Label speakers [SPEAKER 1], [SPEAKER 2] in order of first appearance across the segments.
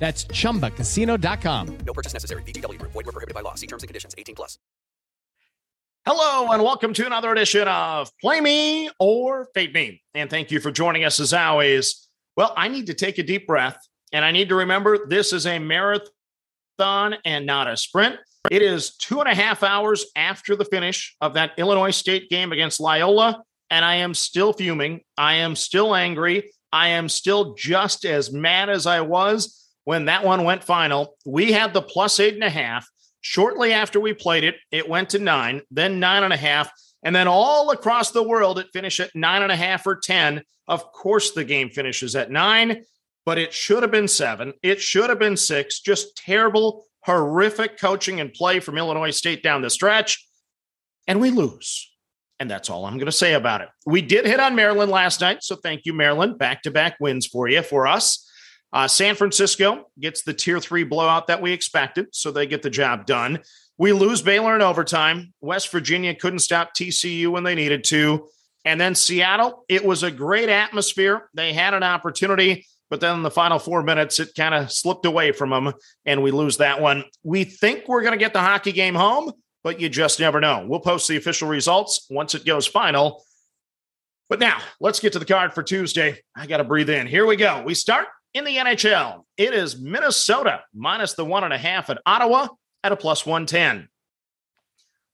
[SPEAKER 1] That's chumbacasino.com.
[SPEAKER 2] No purchase necessary. VGW Group. Void were prohibited by law. See terms and conditions. 18 plus.
[SPEAKER 3] Hello and welcome to another edition of Play Me or Fade Me. And thank you for joining us as always. Well, I need to take a deep breath and I need to remember this is a marathon and not a sprint. It is two and a half hours after the finish of that Illinois State game against Loyola, and I am still fuming. I am still angry. I am still just as mad as I was when that one went final. We had the plus eight and a half. Shortly after we played it, it went to nine, then nine and a half. And then all across the world, it finished at nine and a half or 10. Of course, the game finishes at nine, but it should have been seven. It should have been six. Just terrible, horrific coaching and play from Illinois State down the stretch. And we lose. And that's all I'm going to say about it. We did hit on Maryland last night. So thank you, Maryland. Back to back wins for you, for us. Uh, San Francisco gets the tier three blowout that we expected, so they get the job done. We lose Baylor in overtime. West Virginia couldn't stop TCU when they needed to. And then Seattle, it was a great atmosphere. They had an opportunity, but then in the final four minutes, it kind of slipped away from them, and we lose that one. We think we're going to get the hockey game home, but you just never know. We'll post the official results once it goes final. But now let's get to the card for Tuesday. I got to breathe in. Here we go. We start in the NHL, it is Minnesota minus the one and a half at Ottawa at a plus 110.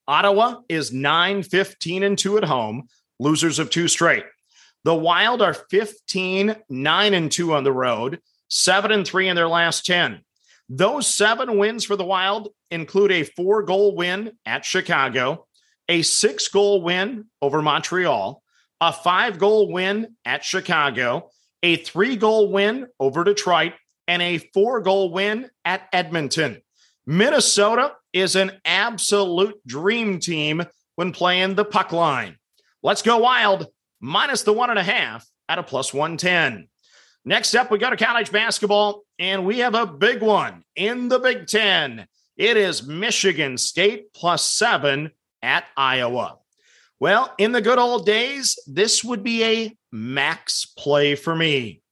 [SPEAKER 3] Ottawa is 9 15 and 2 at home, losers of two straight. The Wild are 15 9 and 2 on the road, 7 and 3 in their last 10. Those seven wins for the Wild include a four goal win at Chicago, a six goal win over Montreal, a five goal win at Chicago, a three goal win over Detroit, and a four goal win at Edmonton. Minnesota is an absolute dream team when playing the puck line. Let's go wild, minus the one and a half at a plus 110. Next up, we go to college basketball, and we have a big one in the Big Ten. It is Michigan State plus seven at Iowa. Well, in the good old days, this would be a max play for me.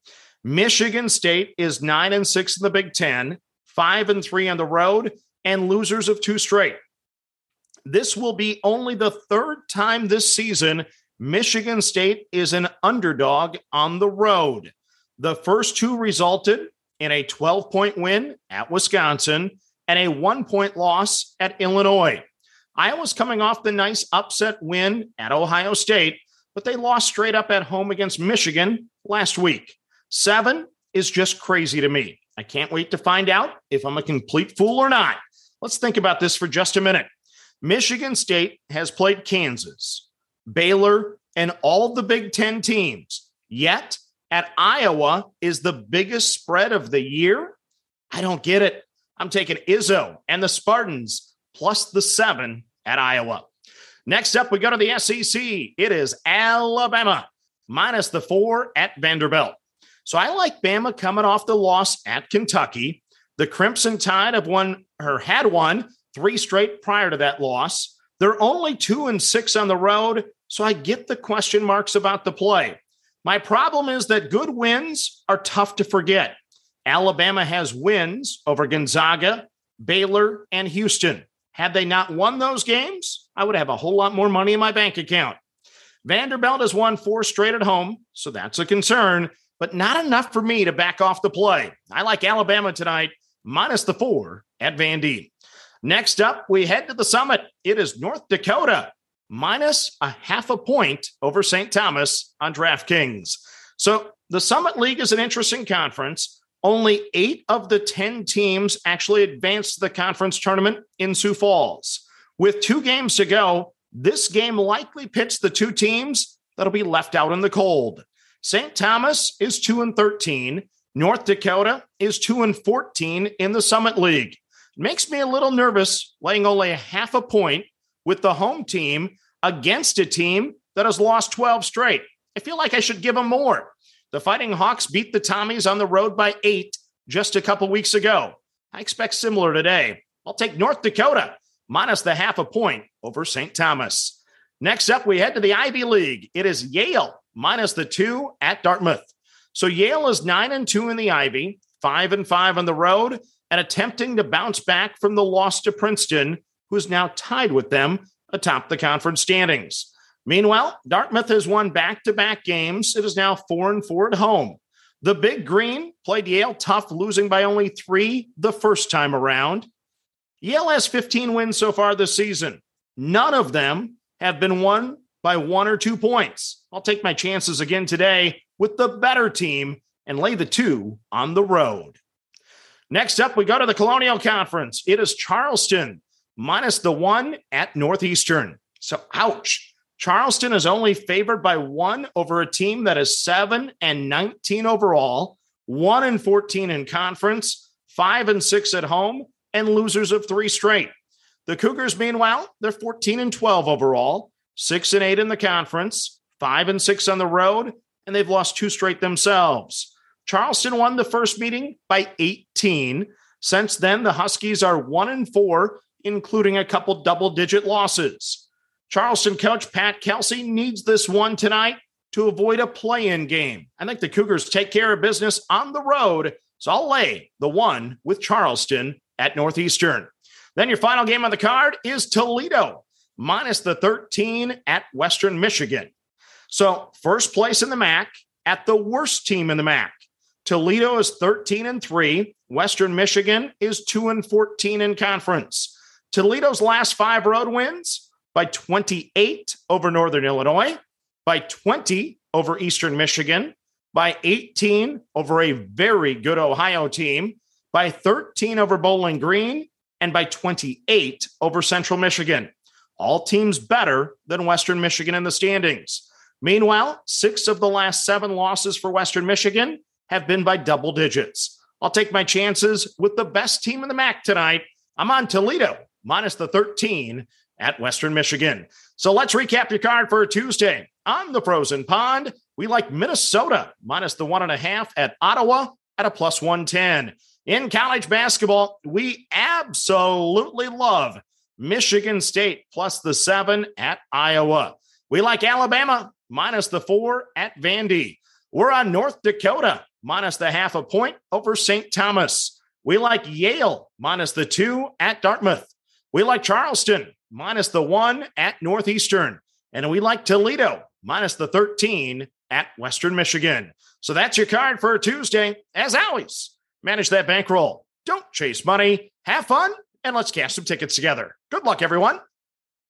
[SPEAKER 3] Michigan State is nine and six in the Big Ten, five and three on the road, and losers of two straight. This will be only the third time this season Michigan State is an underdog on the road. The first two resulted in a 12 point win at Wisconsin and a one point loss at Illinois. Iowa's coming off the nice upset win at Ohio State, but they lost straight up at home against Michigan last week. Seven is just crazy to me. I can't wait to find out if I'm a complete fool or not. Let's think about this for just a minute. Michigan State has played Kansas, Baylor, and all the Big Ten teams. Yet at Iowa is the biggest spread of the year. I don't get it. I'm taking Izzo and the Spartans plus the seven at Iowa. Next up, we go to the SEC. It is Alabama minus the four at Vanderbilt. So I like Bama coming off the loss at Kentucky. The Crimson Tide have won or had won three straight prior to that loss. They're only two and six on the road. So I get the question marks about the play. My problem is that good wins are tough to forget. Alabama has wins over Gonzaga, Baylor, and Houston. Had they not won those games, I would have a whole lot more money in my bank account. Vanderbilt has won four straight at home, so that's a concern, but not enough for me to back off the play. I like Alabama tonight, minus the four at Van Vandy. Next up, we head to the summit. It is North Dakota, minus a half a point over St. Thomas on DraftKings. So the Summit League is an interesting conference. Only eight of the 10 teams actually advanced to the conference tournament in Sioux Falls. With two games to go, this game likely pits the two teams that'll be left out in the cold. St. Thomas is 2 and 13. North Dakota is 2 and 14 in the Summit League. makes me a little nervous laying only a half a point with the home team against a team that has lost 12 straight. I feel like I should give them more. The Fighting Hawks beat the Tommies on the road by eight just a couple weeks ago. I expect similar today. I'll take North Dakota minus the half a point over St. Thomas. Next up, we head to the Ivy League. It is Yale minus the two at Dartmouth. So Yale is nine and two in the Ivy, five and five on the road, and attempting to bounce back from the loss to Princeton, who's now tied with them atop the conference standings. Meanwhile, Dartmouth has won back to back games. It is now four and four at home. The Big Green played Yale tough, losing by only three the first time around. Yale has 15 wins so far this season. None of them have been won by one or two points. I'll take my chances again today with the better team and lay the two on the road. Next up, we go to the Colonial Conference. It is Charleston minus the one at Northeastern. So, ouch. Charleston is only favored by one over a team that is seven and 19 overall, one and 14 in conference, five and six at home, and losers of three straight. The Cougars, meanwhile, they're 14 and 12 overall, six and eight in the conference, five and six on the road, and they've lost two straight themselves. Charleston won the first meeting by 18. Since then, the Huskies are one and four, including a couple double digit losses. Charleston coach Pat Kelsey needs this one tonight to avoid a play in game. I think the Cougars take care of business on the road, so I'll lay the one with Charleston at Northeastern. Then your final game on the card is Toledo minus the 13 at Western Michigan. So, first place in the MAC at the worst team in the MAC. Toledo is 13 and 3. Western Michigan is 2 and 14 in conference. Toledo's last five road wins by 28 over Northern Illinois, by 20 over Eastern Michigan, by 18 over a very good Ohio team, by 13 over Bowling Green, and by 28 over Central Michigan. All teams better than Western Michigan in the standings. Meanwhile, six of the last seven losses for Western Michigan have been by double digits. I'll take my chances with the best team in the MAC tonight. I'm on Toledo minus the 13 at Western Michigan. So let's recap your card for Tuesday. On the frozen pond, we like Minnesota minus the one and a half at Ottawa at a plus 110. In college basketball, we absolutely love Michigan State plus the seven at Iowa. We like Alabama minus the four at Vandy. We're on North Dakota minus the half a point over St. Thomas. We like Yale minus the two at Dartmouth. We like Charleston minus the one at Northeastern. And we like Toledo minus the 13 at Western Michigan. So that's your card for Tuesday. As always, manage that bankroll. Don't chase money. Have fun and let's cash some tickets together. Good luck, everyone.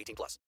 [SPEAKER 2] 18 plus.